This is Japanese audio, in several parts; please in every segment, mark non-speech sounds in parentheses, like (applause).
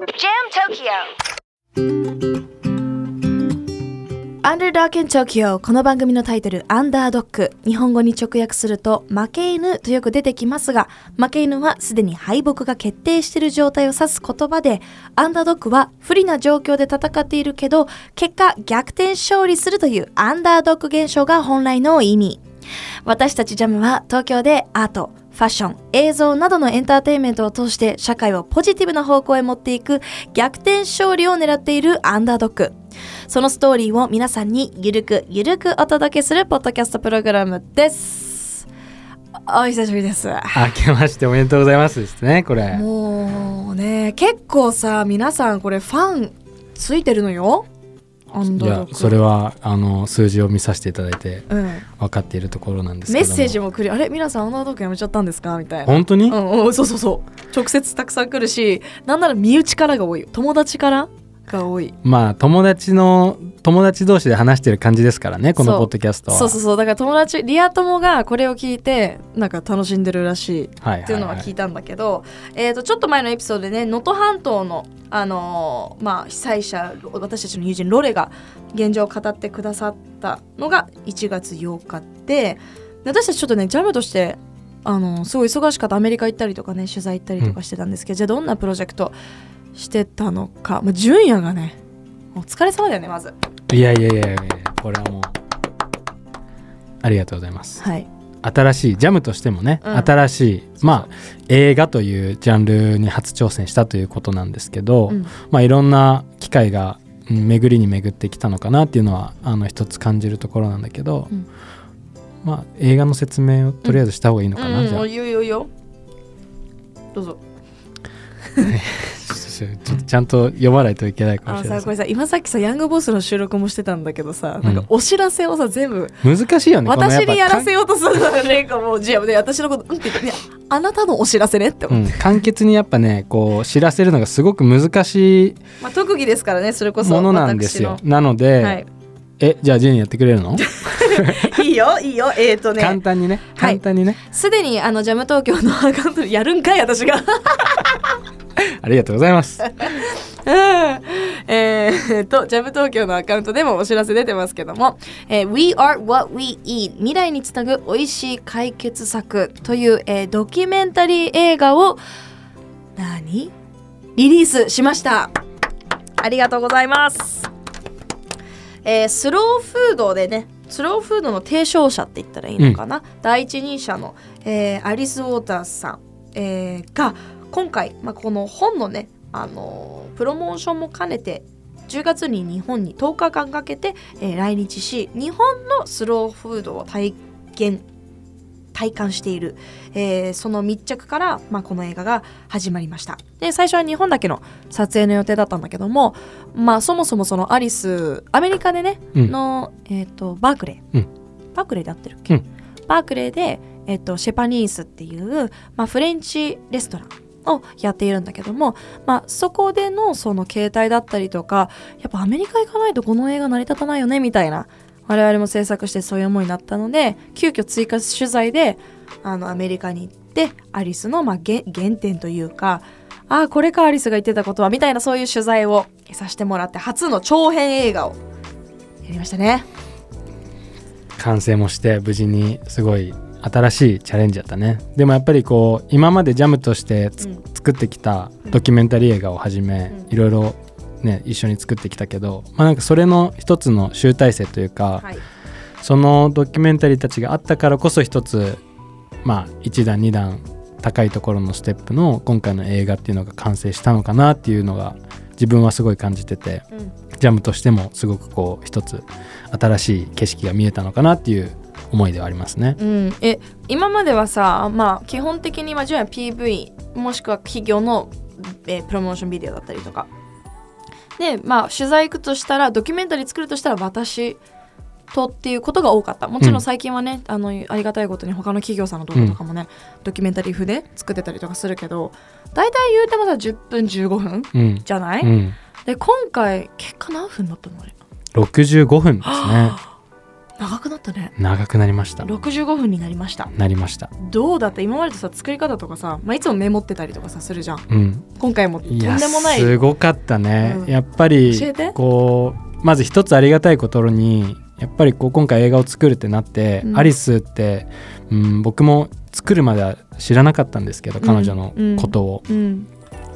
アンダードック in Tokyo. この番組のタイトルアンダードック日本語に直訳すると負け犬とよく出てきますが負け犬はすでに敗北が決定している状態を指す言葉でアンダードックは不利な状況で戦っているけど結果逆転勝利するというアンダードック現象が本来の意味。私たちジャムは東京でアートファッション、映像などのエンターテインメントを通して社会をポジティブな方向へ持っていく逆転勝利を狙っているアンダードック。そのストーリーを皆さんにゆるくゆるくお届けするポッドキャストプログラムです。お久しぶりです。明けましておめでとうございますですねこれもうね、結構さ、皆さんこれファンついてるのよ。い。やそれはあの数字を見させていただいてうん。分かっているところなんですけどもメッセージも来る。あれ皆さんアンダードックやめちゃったんですか？みたいな。本当に、うんうん、そうそうそう直接たくさん来るしなんなら身内からが多い友達からが多い。まあ友達の友達同士で話してる感じですからねこのポッドキャストは。そうそうそう。だから友達リア友がこれを聞いてなんか楽しんでるらしいはいっていうのは聞いたんだけど、えー、とちょっと前のエピソードでね能登半島の、あのーまあ、被災者私たちの友人ロレが現状を語ってくださったのが1月8日で私たちちょっとねジャムとしてあのすごい忙しかった。アメリカ行ったりとかね取材行ったりとかしてたんですけど、じゃあどんなプロジェクトしてたのか、まあ、純也がね。お疲れ様だよねまず。いやいやいやいやこれはもう。ありがとうございます。はい。新しいジャムとしてもね、うん。新しいまあ映画というジャンルに初挑戦したということなんですけど、うん。まあいろんな機会がうん巡りに巡ってきたのかなっていうのはあの一つ感じるところなんだけど、うん。まあ映画の説明をとりあえずした方がいいのかな、じゃあ。うんうん、いいよいいよ。いいよどうぞちょっとちゃんと読まないといけないかもしれない。さこれさ今さっきさヤングボスの収録もしてたんだけどさ、うん。なんかお知らせをさ全部難しいよね私にやらせよようとするのがねもうじゃあね私のことうんって言ってあなたのお知らせねって思って、うん、簡潔にやっぱねこう知らせるのがすごく難しいまあ、特技ですからねそれこそものなんですよ。私なので、のはい。えじゃあジェニーやってくれるの、(laughs) いいよいいよ。えっ、ー、とね。簡単にねはい。簡単にね、すでにあのジャム東京のアカウントでやるんかい私が (laughs) ありがとうございます。う (laughs) んえー、と、ジャム東京のアカウントでもお知らせ出てますけども、えー We are what we eat 未来につなぐ美味しい解決策という、えードキュメンタリー映画を何？リリースしました。ありがとうございます。えースローフードでねスローフードの提唱者って言ったらいいのかな、第一人者の、えーアリス・ウォーターズさん、えーが今回、まあ、この本のね、あのープロモーションも兼ねて10月に日本に10日間かけて、えー来日し日本のスローフードを体験体感している、えーその密着から、まあ、この映画が始まりました。で最初は日本だけの撮影の予定だったんだけども、まあ、そもそもそのアリスアメリカでね、うん。の、えー、とバークレー、うん。バークレーで合ってるっけ、うん。バークレーで、えー、とシェパニースっていう、まあ、フレンチレストランをやっているんだけども、まあ、そこでのその形態だったりとかやっぱアメリカ行かないとこの映画成り立たないよねみたいな我々も制作してそういう思いになったので急遽追加取材であのアメリカに行ってアリスのまあ原点というかああこれかアリスが言ってたことはみたいなそういう取材をさせてもらって初の長編映画をやりましたね。完成もして無事にすごい新しいチャレンジだったね。でもやっぱりこう今までジャムとして作ってきたドキュメンタリー映画をはじめ、うん。いろいろね一緒に作ってきたけど、まあ、なんかそれの一つの集大成というか、はい。そのドキュメンタリーたちがあったからこそ一つまあ1段2段高いところのステップの今回の映画っていうのが完成したのかなっていうのが自分はすごい感じててうん。ジャムとしてもすごくこう一つ新しい景色が見えたのかなっていう思いではありますね。うん、え今まではさ、まあ、基本的にまあじゃあ PV もしくは企業の、えープロモーションビデオだったりとか。でまあ取材行くとしたらドキュメンタリー作るとしたら私とっていうことが多かった。もちろん最近はね、あのありがたいことに他の企業さんの動画とかもね、ドキュメンタリー風で作ってたりとかするけど大体言うてもさ10分15分うん、じゃない、うん、で今回結果何分だったのあれ？65分ですね。長くなったね。長くなりました。65分になりました。なりました。どうだった？今までとさ作り方とかさ、まあ、いつもメモってたりとかさするじゃん。うん。今回もとんでもない。すごかったね、うん。やっぱりこうまず一つありがたいことにやっぱりこう今回映画を作るってなって、うん。アリスって、うん、僕も作るまでは知らなかったんですけど彼女のことを、うん。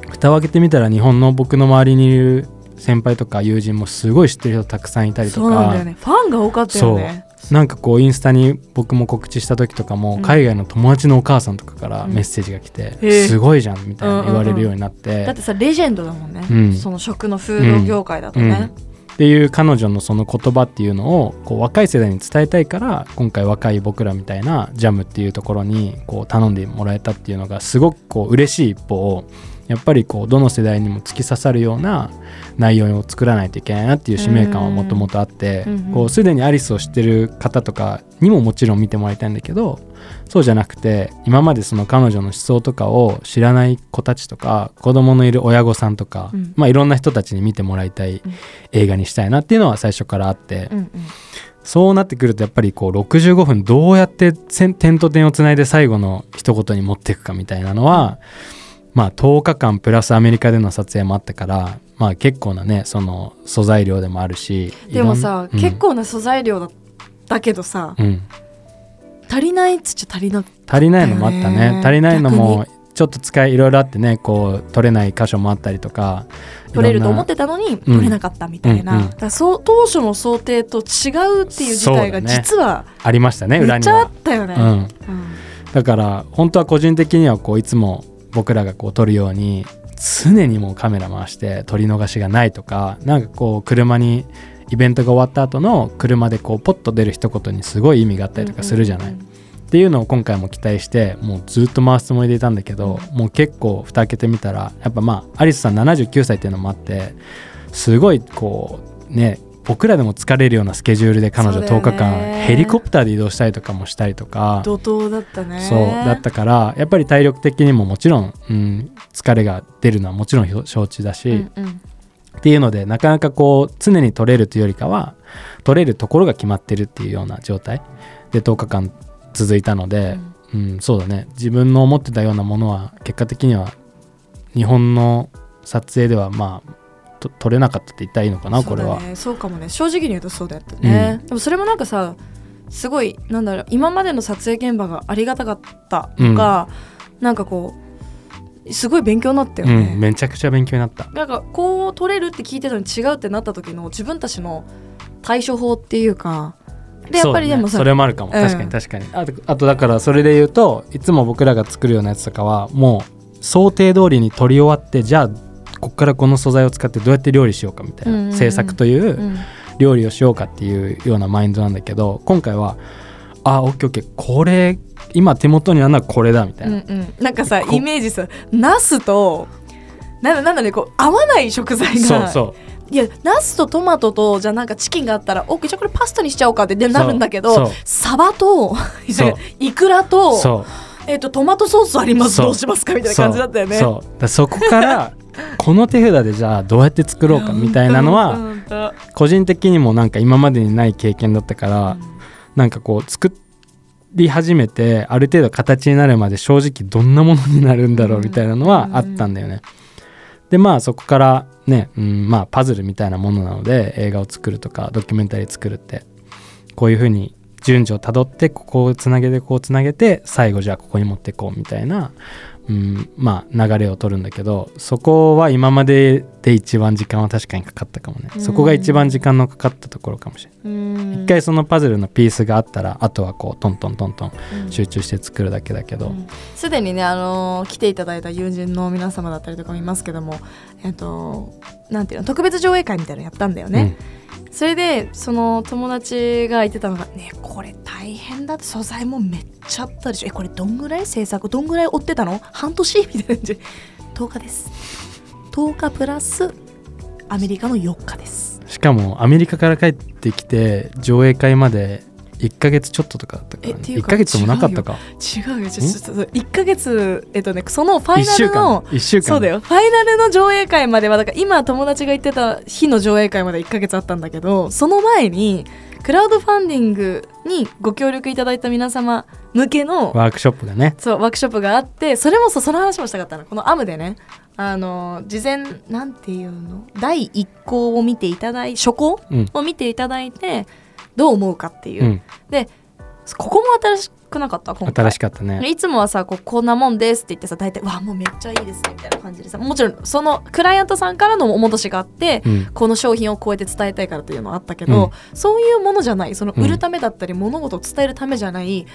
蓋を開けてみたら日本の僕の周りにいる先輩とか友人もすごい知ってる人たくさんいたりとそうなんだよかね。ファンが多かったよね。なんかこうインスタに僕も告知した時とかも、うん。海外の友達のお母さんとかからうん。メッセージが来て、すごいじゃんみたいな言われるようになって、だってさレジェンドだもんね、うん。その食のフード業界だとね、っていう彼女のその言葉っていうのをこう若い世代に伝えたいから今回若い僕らみたいなジャムっていうところにこう頼んでもらえたっていうのがすごくこう嬉しい一方やっぱりこうどの世代にも突き刺さるような内容を作らないといけないなっていう使命感はもともとあってすでにアリスを知ってる方とかにももちろん見てもらいたいんだけどそうじゃなくて今までその彼女の思想とかを知らない子たちとか子供のいる親御さんとか、うん。まあいろんな人たちに見てもらいたいうん。映画にしたいなっていうのは最初からあって、うんうん。そうなってくるとやっぱりこう65分どうやって点点と点をつないで最後の一言に持っていくかみたいなのは、まあ10日間プラスアメリカでの撮影もあったからまあ結構なねその素材量でもあるしでもさ、いろん結構な素材量だだけどさ、うん、うん足りないっつっちゃ足りな足りないのもあったね。足りないのもちょっと使いいろいろあってねこう取れない箇所もあったりとか取れると思っいてたのに取れなかったみたいな、うんうん。だからそう当初の想定と違うっていう事態が実はろんなありましたねめっちゃあ裏にはったよね。うん。うん。だから本当は個人的にはこういつも僕らがこう撮るように常にもうカメラ回して撮り逃しがないとかなんかこう車にイベントが終わった後の車でこうポッと出る一言にすごい意味があったりとかするじゃない。っていうのを今回も期待してもうずっと回すつもりでいたんだけど、もう結構蓋開けてみたらやっぱまあアリスさん79歳っていうのもあってすごいこうね僕らでも疲れるようなスケジュールで彼女10そうだよね。日間ヘリコプターで移動したりとかもしたりとか怒涛だったね。そうだったからやっぱり体力的にももちろん、うん、疲れが出るのはもちろん承知だし、うんうん。っていうのでなかなかこう常に取れるというよりかは取れるところが決まってるっていうような状態。で10日間続いたので、うんそうだね。自分の思ってたようなものは結果的には日本の撮影ではまあと撮れなかったって言ったらいいのかなこれは。そうかもね。正直に言うとそうだったね、でもそれもなんかさすごいなんだろう今までの撮影現場がありがたかったとか、なんかこうすごい勉強になったよね、うん、めちゃくちゃ勉強になった。なんかこう取れるって聞いてたのに違うってなった時の自分たちの対処法っていうかでやっぱりでもさ、そう,、ね、それもあるかも。うん。確かに確かに、あとあとだからそれで言うといつも僕らが作るようなやつとかはもう想定通りに撮り終わってじゃあここからこの素材を使ってどうやって料理しようかみたいな、うんうんうん。制作といううん。料理をしようかっていうようなマインドなんだけど今回はあオッケーオッケーこれ今手元にあるのはこれだみたいな、うんうん、なんかさこイメージさナスとなんだなんだねこう合わない食材が。そうそう。いやナスとトマトとじゃあなんかチキンがあったらオッケーじゃあこれパスタにしちゃおうかってでなるんだけどサバと (laughs) イクラと,、えっとトマトソースありますどうしますかみたいな感じだったよね。そう。そうだそこから (laughs) この手札でじゃあどうやって作ろうかみたいなのはうんうん個人的にもなんか今までにない経験だったから、なんかこう作り始めてある程度形になるまで正直どんなものになるんだろうみたいなのはあったんだよね。でまあそこからね、うん、まあパズルみたいなものなので映画を作るとかドキュメンタリー作るってこういうふうに順序をたどってここをつなげてこうつなげて最後じゃあここに持っていこうみたいな、うん、まあ流れを取るんだけどそこは今までで一番時間は確かにかかったかもね、うん。そこが一番時間のかかったところかもしれない。うん。一回そのパズルのピースがあったらあとはこうトントントントンうん。集中して作るだけだけど、うん。すでにね、あのー来ていただいた友人の皆様だったりとかもいますけども、えっとなんていうの特別上映会みたいなのやったんだよね、それでその友達が言ってたのが「ねこれ大変だって素材もめっちゃあったでしょ。えこれどんぐらい制作どんぐらい追ってたの？半年?」みたいな感じで。10日です。10日プラスアメリカの4日です。しかもアメリカから帰ってきて上映会まで1ヶ月ちょっととかだったから、ね、1えっていうかヶ月もなかったか。違うよ。ちょちょちょ1ヶ月えっとねそのファ1イナルの1週間。そうだよ。ファイナルの上映会まではだから今友達が言ってた日の上映会まで1ヶ月あったんだけどその前にクラウドファンディングにご協力いただいた皆様向けのワークショップがね。そうワークショップがあってそれもその話もしたかったの。このアムでねあの事前なんていうの？第一項を見ていただい初項うん。を見ていただいてどう思うかっていう、うん。でここも新しくなかった？今回。新しかったね。いつもはさこうこんなもんですって言ってさ大体「わあもうめっちゃいいですね」みたいな感じでさもちろんそのクライアントさんからのお戻しがあって、うん。この商品をこうやって伝えたいからというのはあったけど、そういうものじゃない。その売るためだったり、物事を伝えるためじゃない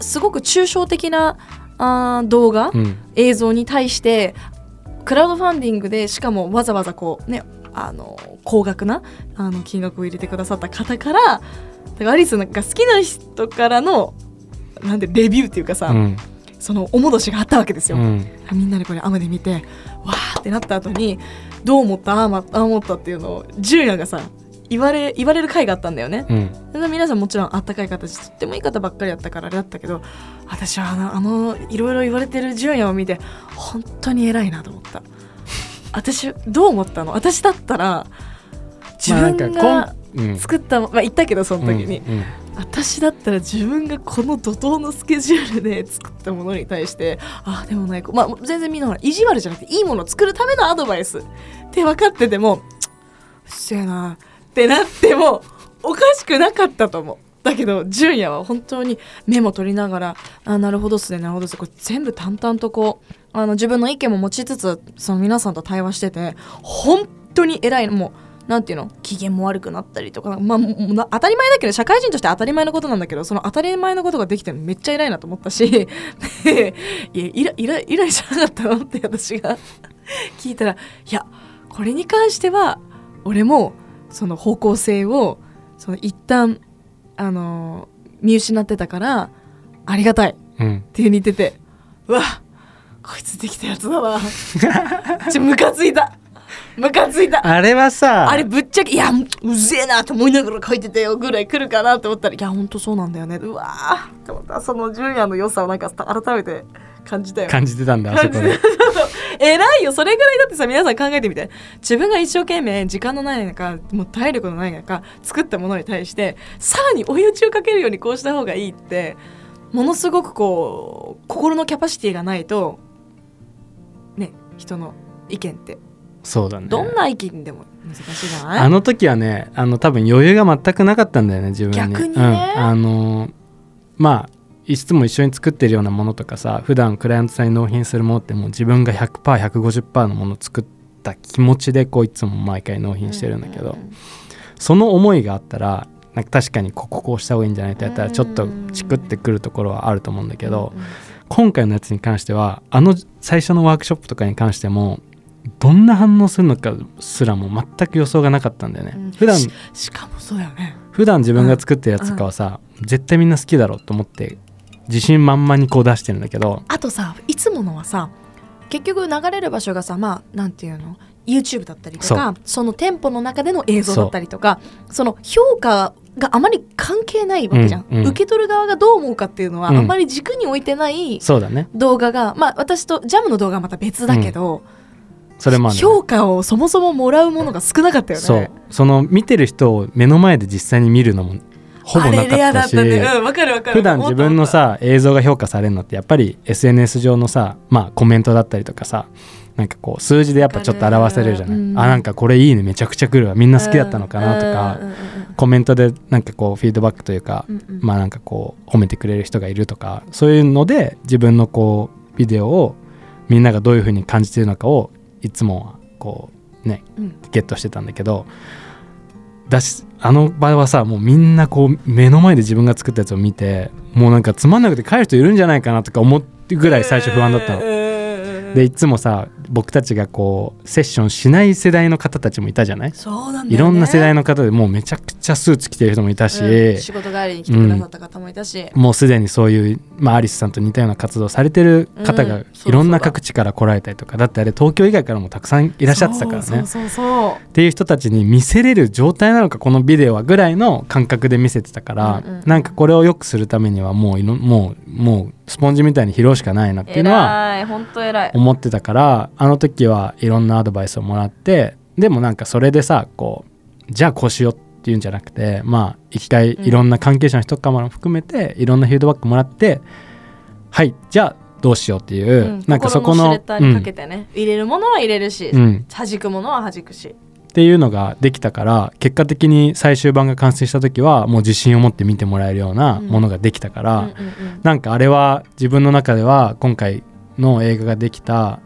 すごく抽象的なあー動画、うん。映像に対してクラウドファンディングでしかもわざわざこうねあの高額なあの金額を入れてくださった方からだからアリスが好きな人からのなんでレビューっていうかさ、うん。そのお戻しがあったわけですよ。うん。みんなでこれ雨で見てわーってなった後にどう思った？ああ思ったっていうのを純也がさ言われ言われる回があったんだよね。うん。で皆さんもちろんあったかい形とってもいい方ばっかりだったからあれだったけど私はあのあのいろいろ言われてる純也を見て本当に偉いなと思った私どう思ったの？私だったら自分まあが作ったもまあ言ったけどその時に、うんうん。私だったら自分がこの怒涛のスケジュールで作ったものに対してああでもないまあ全然みんなほら意地悪じゃなくていいものを作るためのアドバイス。って分かっててもうっせえなってなってもおかしくなかったと思う。だけど純也は本当にメモ取りながら「あなるほどっすねなるほどっすね」これ全部淡々とこうあの自分の意見も持ちつつその皆さんと対話してて本当に偉いのもうなんていうの？機嫌も悪くなったりとかまあもうな当たり前だけど社会人として当たり前のことなんだけどその当たり前のことができてるのめっちゃ偉いなと思ったしでいやイライライライじゃなかったの？って私が (laughs) 聞いたらいやこれに関しては俺もその方向性をその一旦あの見失ってたからありがたい。うん。っていう風に言っててうわこいつできたやつだなちょムカついた。ムカついた。あれはさあれぶっちゃけいやうぜえなと思いながら書いてたよぐらい来るかなと思ったらいやほんとそうなんだよね。うわーって思ったその純也の良さをなんか改めて感じたよ。感じてたんだあそこで。偉いよ。それぐらいだってさ皆さん考えてみて自分が一生懸命時間のない中もう体力のない中作ったものに対してさらに追い打ちをかけるようにこうした方がいいってものすごくこう心のキャパシティがないとね人の意見って。そうだね。どんな意見でも難しいじゃない？あの時はねあの多分余裕が全くなかったんだよね自分に。逆にね。うん、あのまあいつも一緒に作ってるようなものとかさ普段クライアントさんに納品するものってもう自分が 100%150% のものを作った気持ちでこういつも毎回納品してるんだけど、その思いがあったらなんか確かにこここうした方がいいんじゃないってやったらちょっとチクってくるところはあると思うんだけど、今回のやつに関してはあの最初のワークショップとかに関してもどんな反応するのかすらも全く予想がなかったんだよね、うん。普段ししかもそうだよね。普段自分が作ってるやつとかはさ、絶対みんな好きだろうと思って自信満々にこう出してるんだけどあとさいつものはさ結局流れる場所がさまあなんていうの？YouTube だったりとかその店舗の中での映像だったりとかその評価があまり関係ないわけじゃん、うんうん。受け取る側がどう思うかっていうのは、うん。あまり軸に置いてないそうだね。動画がまあ私とジャムの動画はまた別だけど、それもね。評価をそもそももらうものが少なかったよね。そう。その見てる人を目の前で実際に見るのもほぼなかったし。ねうん普段自分のさ映像が評価されるのってやっぱり SNS 上のさまあコメントだったりとかさなんかこう数字でやっぱちょっと表せれるじゃない、うん。あなんかこれいいね。めちゃくちゃ来るわ。みんな好きだったのかなとか、コメントでなんかこうフィードバックというか、うんうんまあなんかこう褒めてくれる人がいるとかそういうので自分のこうビデオをみんながどういうふうに感じてるのかをいつもこうねうん。ゲットしてたんだけどだしあの場合はさもうみんなこう目の前で自分が作ったやつを見てもうなんかつまんなくて帰る人いるんじゃないかなとか思ってぐらい最初不安だったの。のでいつもさ僕たちがこうセッションしない世代の方たちもいたじゃない？そうなんね。いろんな世代の方でもうめちゃくちゃスーツ着てる人もいたし、うん。仕事帰りに来てくださった方もいたし、もうすでにそういう、まあ、アリスさんと似たような活動をされてる方がいろんな各地から来られたりとか、だってあれ東京以外からもたくさんいらっしゃってたからね。そうそうそう。そうっていう人たちに見せれる状態なのかこのビデオはぐらいの感覚で見せてたから、うんうんなんかこれを良くするためにはもうもうもうスポンジみたいに拾うしかないなっていうのは思ってたからあの時はいろんなアドバイスをもらってでもなんかそれでさこうじゃあこうしようっていうんじゃなくてまあ一回いろんな関係者の人からも含めていろんなフィードバックもらって、はいじゃあどうしようっていう、うんなんかそこ心のシュレッダーにかけてね、入れるものは入れるし、うん。うん弾くものは弾くし。っていうのができたから結果的に最終版が完成した時はもう自信を持って見てもらえるようなものができたから、うんうんうん。なんかあれは自分の中では今回の映画ができた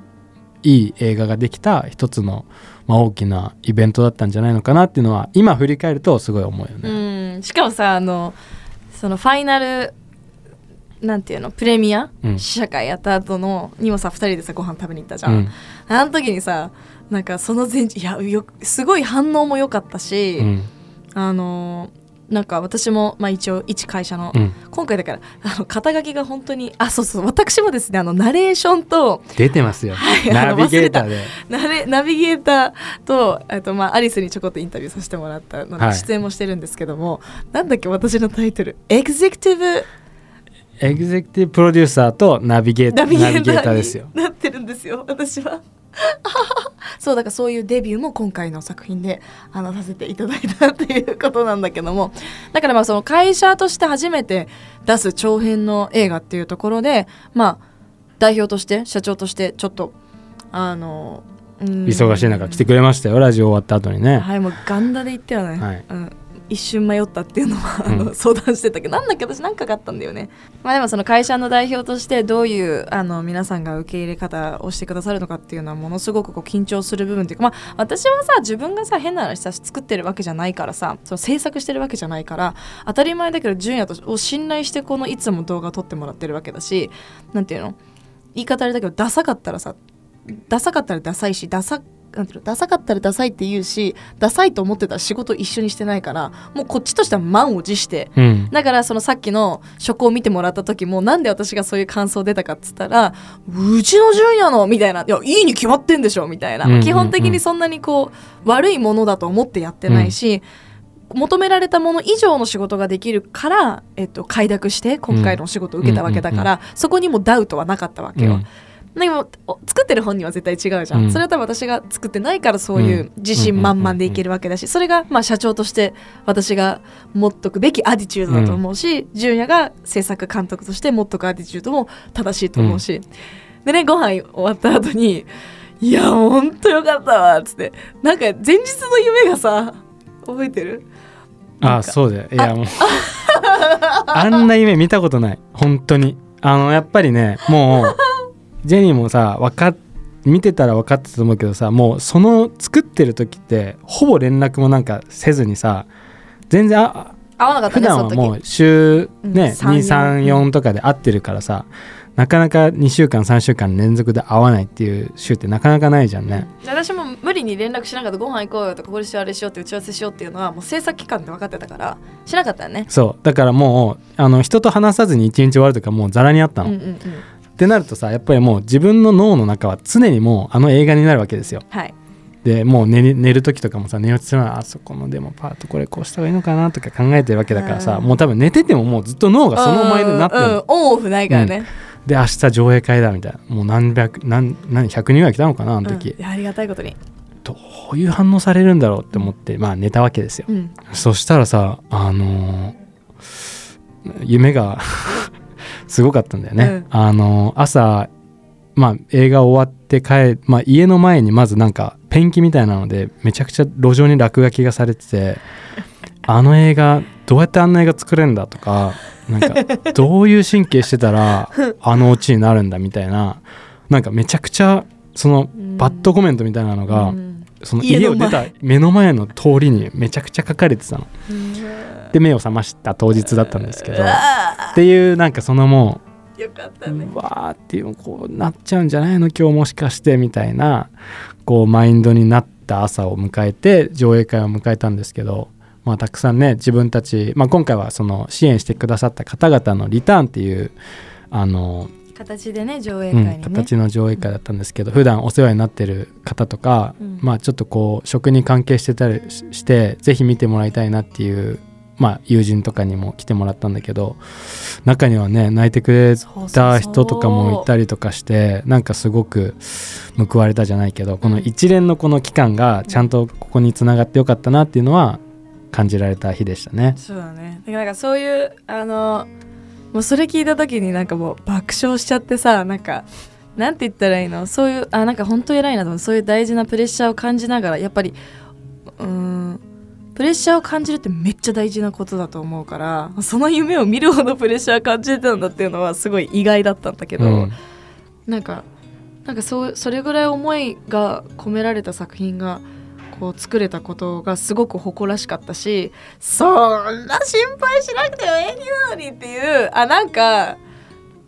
いい映画ができた一つの、まあ、大きなイベントだったんじゃないのかなっていうのは今振り返るとすごい思うよね。うん。しかもさあのそのファイナルなんていうのプレミア、うん。試写会やった後のにもさ2人でさご飯食べに行ったじゃん、うん。あの時にさなんかその前日いやよすごい反応も良かったし、うん。あのなんか私も、まあ、一応一会社の、うん。今回だからあの肩書きが本当にあそうそう私もですねあのナレーションと出てますよ、はいナビゲーターで。ナレナビゲーターとあと、まあ、アリスにちょこっとインタビューさせてもらったのはい。で出演もしてるんですけども、なんだっけ私のタイトル。エグゼクティブエグゼクティブプロデューサーとナビゲーターナビゲータターーですよ。になってるんですよ私は (laughs) そうだからそういうデビューも今回の作品であのさせていただいたっていうことなんだけども。だからまあその会社として初めて出す長編の映画っていうところでまあ代表として社長としてちょっとあのうん。忙しい中来てくれましたよラジオ終わった後にね。はいもうガンダで言ってはね、はい。うん、一瞬迷ったっていうのは、あのうん。相談してたけどなんだっけ私なんかがあったんだよね。まあでもその会社の代表としてどういうあの皆さんが受け入れ方をしてくださるのかっていうのはものすごくこう緊張する部分っていうかまあ私はさ自分がさ変な話さ作ってるわけじゃないからさその制作してるわけじゃないから当たり前だけど純也とを信頼してこのいつも動画撮ってもらってるわけだしなんていうの？言い方あれだけどダサかったらさダサかったらダサいしダサなんていうのダサかったらダサいって言うしダサいと思ってたら仕事一緒にしてないからもうこっちとしては満を持してうん。だからそのさっきの書稿を見てもらった時もなんで私がそういう感想出たかっつったらうちの純也のみたいないやいいに決まってんでしょみたいな、うんうんうん。基本的にそんなにこう悪いものだと思ってやってないし、求められたもの以上の仕事ができるから、えっと、快諾して今回のお仕事を受けたわけだから、そこにもダウトはなかったわけよ。うんでもお作ってる本人は絶対違うじゃん、うん。それは多分私が作ってないからそういう自信満々でいけるわけだしそれがまあ社長として私が持っとくべきアティチュードだと思うし、純也が制作監督として持っとくアティチュードも正しいと思うし、でねご飯終わった後に「いやほんとよかったわ」っつって。なんか前日の夢がさ覚えてる？あそうだよ。いやもう。あんな夢見たことない。本当に。あのやっぱりねもうジェニーもさわかっ見てたら分かってたと思うけどさもうその作ってる時ってほぼ連絡もなんかせずにさ全然あ合わなかった普ねその時。段はもう週うんね、3 234とかで会ってるからさなかなか2週間3週間連続で会わないっていう週ってなかなかないじゃんね。私も無理に連絡しなかった。ご飯行こうよとかこれしようあれしようって打ち合わせしようっていうのはもう制作期間って分かってたからしなかったよね。そう。だからもうあの人と話さずに一日終わるとかもうザラにあったの。うんうんうんってなるとさやっぱりもう自分の脳の中は常にもうあの映画になるわけですよ。はい。でもう寝り寝る時とかもさ寝落ちするのはあそこのでもパートこれこうした方がいいのかなとか考えてるわけだからさうん。もう多分寝ててももうずっと脳がその前になってるの。うんうん、オンオフないからね、で明日上映会だみたいな。もう何百何何100人ぐらい来たのかなあの時、ありがたいことに、どういう反応されるんだろうって思ってまあ寝たわけですよ、うん、そしたらさあのー夢がすごかったんだよね、うん。あのー朝まあ映画終わって帰まあ家の前にまずなんかペンキみたいなのでめちゃくちゃ路上に落書きがされてて (laughs) あの映画どうやってあんな映画作れるんだとかなんか (laughs) どういう神経してたら (laughs) あのオチになるんだみたいななんかめちゃくちゃそのうん。バッドコメントみたいなのが、うん。その家を出た目の前の通りにめちゃくちゃ書かれてたの。で目を覚ました当日だったんですけど。っていうなんかそのもーよかったうね。うわーっていうこうなっちゃうんじゃないの？今日もしかしてみたいなこうマインドになった朝を迎えて上映会を迎えたんですけど、まあ、たくさんね自分たち、まあ、今回はその支援してくださった方々のリターンっていうあの形でね上映うん会にね、形の上映会だったんですけど普段お世話になってる方とか、うん。まあちょっとこう食に関係してたりししてぜひ見てもらいたいなっていう、まあ、友人とかにも来てもらったんだけど中にはね泣いてくれた人とかもいたりとかしてなんかすごく報われたじゃないけどこの一連のこの期間がちゃんとここにつながってよかったなっていうのは感じられた日でしたね。そうだね。だからなんかそういうあのもうそれ聞いた時になんかもう爆笑しちゃってさなんかなんて言ったらいいの？そういうあなんか本当偉いなと思う。そういう大事なプレッシャーを感じながらやっぱりうーんプレッシャーを感じるってめっちゃ大事なことだと思うからその夢を見るほどプレッシャー感じてたんだっていうのはすごい意外だったんだけど、うん。なんかなんかそうそれぐらい思いが込められた作品がこう作れたことがすごく誇らしかったしそんな心配しなくても演技なのにっていうあなんか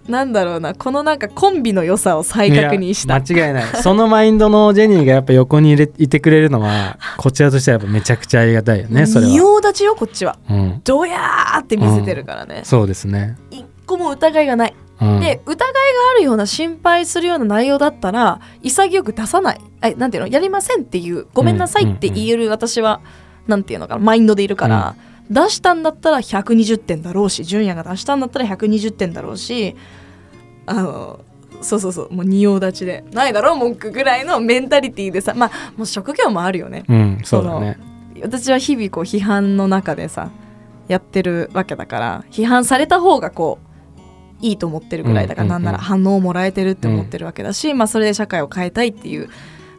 なんだろうなこのなんかコンビの良さを再確認した。間違いない。そのマインドのジェニーがやっぱ横にいれいてくれるのは (laughs) こちらとしてはやっぱめちゃくちゃありがたいよねそれは、仁王立ちよこっちは。うん、どやーって見せてるからね、そうですね、一個も疑いがない。うん、で疑いがあるような心配するような内容だったら潔く出さない。えなんていうの？やりませんっていう。ごめんなさいって言える私は、なんていうのかな？マインドでいるから、出したんだったら120点だろうし純也が出したんだったら120点だろうしあのそうそうそうもう仁王立ちで。ないだろう文句ぐらいのメンタリティーでさ。まあもう職業もあるよね。うんそうだね。私は日々こう批判の中でさやってるわけだから批判された方がこういいと思ってるぐらいだから、うんうんうん。なんなら反応をもらえてるって思ってるわけだし、まあそれで社会を変えたいっていう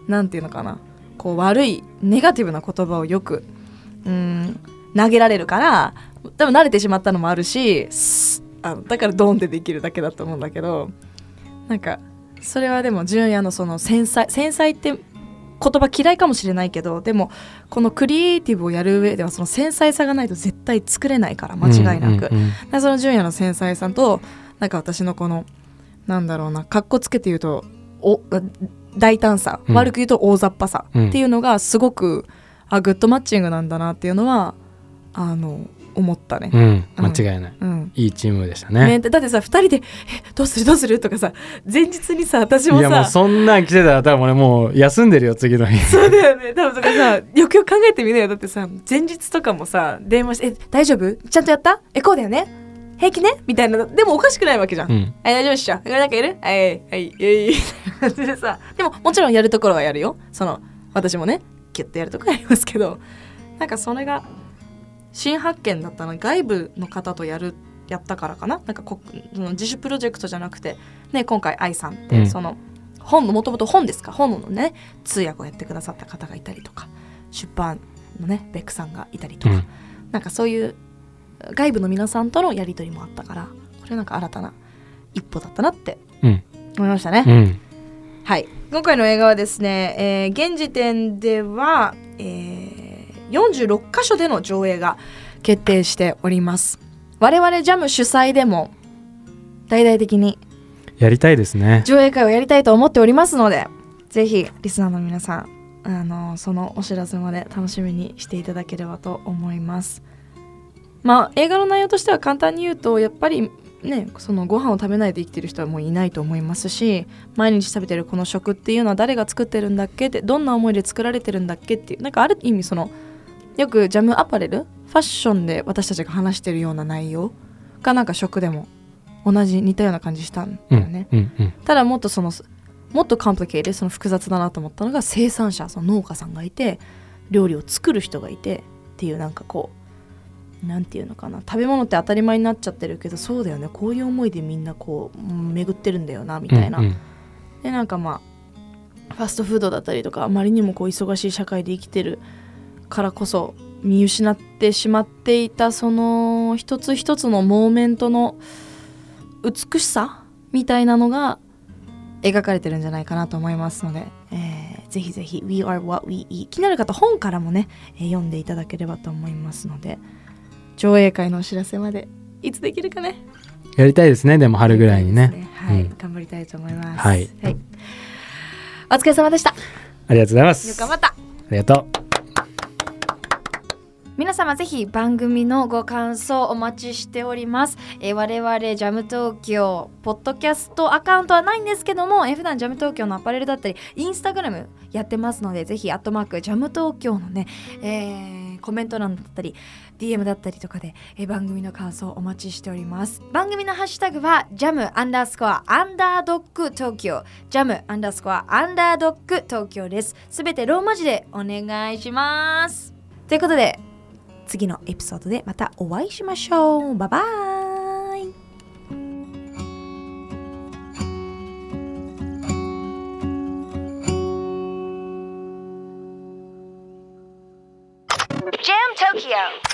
なんていうのかな。こう悪いネガティブな言葉をよくうん投げられるから多分慣れてしまったのもあるしすあのだからドンってできるだけだと思うんだけどなんかそれはでも純也のその繊細繊細って言葉嫌いかもしれないけどでもこのクリエイティブをやる上ではその繊細さがないと絶対作れないから間違いなく、うその純也の繊細さとなんか私のこのなんだろうなかっこつけて言うとお大胆さ、うん。悪く言うと大雑把さうんっていうのがすごくあグッドマッチングなんだなっていうのはあの思ったね。うん間違いない、うん。いいチームでしたね、ねだってさ2人で「えどうする？どうする?」とかさ前日にさ私もいやもうさそんなん来てたら多分俺もう休んでるよ次の日。(laughs) そうだよね。多分とかさよくよく考えてみなよ。だってさ前日とかもさ電話して「え大丈夫？ちゃんとやった？えこうだよね？平気ね?」みたいな。でもおかしくないわけじゃん。うん。はい、大丈夫っしょ？なんかいる？はい、はい、はい、感じでさ。でも、もちろんやるところはやるよ。その、私もね、キュッとやるところやりますけど、なんかそれが、新発見だったの外部の方とやる、やったからかな？なんかこその自主プロジェクトじゃなくて、ね、今回、愛さんって、うん。その、本の、もともと本ですか？本のね、通訳をやってくださった方がいたりとか、出版のね、ベックさんがいたりとか、うん。なんかそういう外部の皆さんとのやり取りもあったからこれなんか新たな一歩だったなってうん。思いましたね、うん。はい。今回の映画はですね、えー現時点では、えー46箇所での上映が決定しております。我々ジャム主催でも大々的にやりたいですね。上映会をやりたいと思っておりますのでぜひリスナーの皆さんあのそのお知らせまで楽しみにしていただければと思います。まあ映画の内容としては簡単に言うとやっぱりねそのご飯を食べないで生きてる人はもういないと思いますし毎日食べてるこの食っていうのは誰が作ってるんだっけってどんな思いで作られてるんだっけっていうなんかある意味そのよくジャムアパレル？ファッションで私たちが話してるような内容？がなんか食でも？同じ似たような感じしたんうんだよね、うんうんただもっとそのもっとコンプリケイでその複雑だなと思ったのが生産者その農家さんがいて料理を作る人がいてっていうなんかこうなんていうのかな？食べ物って当たり前になっちゃってるけどそうだよね。こういう思いでみんなこううん巡ってるんだよなみたいな、うんうん。でなんかまあファストフードだったりとかあまりにもこう忙しい社会で生きてるからこそ見失ってしまっていたその一つ一つのモーメントの美しさみたいなのが描かれてるんじゃないかなと思いますので、えーぜひぜひ「We are what we eat」気になる方本からもね、えー読んでいただければと思いますので上映会のお知らせまでいつできるかね？やりたいですねでも春ぐらいにね。はい、うん。頑張りたいと思います。はい。お疲れ様でした。ありがとうございます。あよく頑張った。りがとう皆様ぜひ番組のご感想お待ちしております、えー我々ジャム東京ポッドキャストアカウントはないんですけども、えー普段ジャム東京のアパレルだったりインスタグラムやってますのでぜひアットマークジャム東京のね、えーコメント欄だったり DM だったりとかで、えー番組の感想お待ちしております。番組のハッシュタグはジャムアンダースコアアンダードッグ東京ジャムアンダースコアアンダードッグ東京です。すべてローマ字でお願いします。ということで次のエピソードでまたお会いしましょう。バイバイ。Jam Tokyo